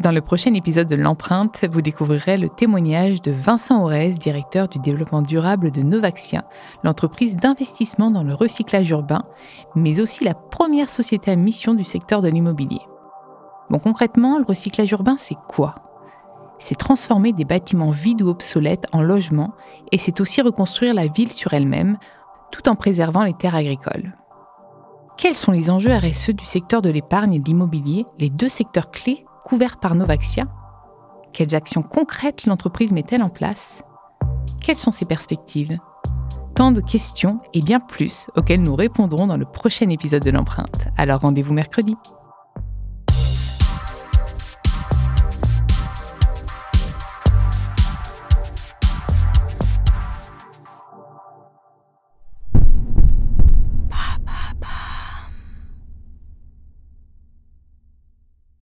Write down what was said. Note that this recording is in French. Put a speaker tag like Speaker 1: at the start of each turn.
Speaker 1: Dans le prochain épisode de l'empreinte, vous découvrirez le témoignage de Vincent Aurès, directeur du développement durable de Novaxia, l'entreprise d'investissement dans le recyclage urbain, mais aussi la première société à mission du secteur de l'immobilier. Bon, concrètement, le recyclage urbain, c'est quoi? C'est transformer des bâtiments vides ou obsolètes en logements et c'est aussi reconstruire la ville sur elle-même tout en préservant les terres agricoles. Quels sont les enjeux RSE du secteur de l'épargne et de l'immobilier, les deux secteurs clés couverts par Novaxia Quelles actions concrètes l'entreprise met-elle en place? Quelles sont ses perspectives? Tant de questions et bien plus auxquelles nous répondrons dans le prochain épisode de l'empreinte. Alors rendez-vous mercredi.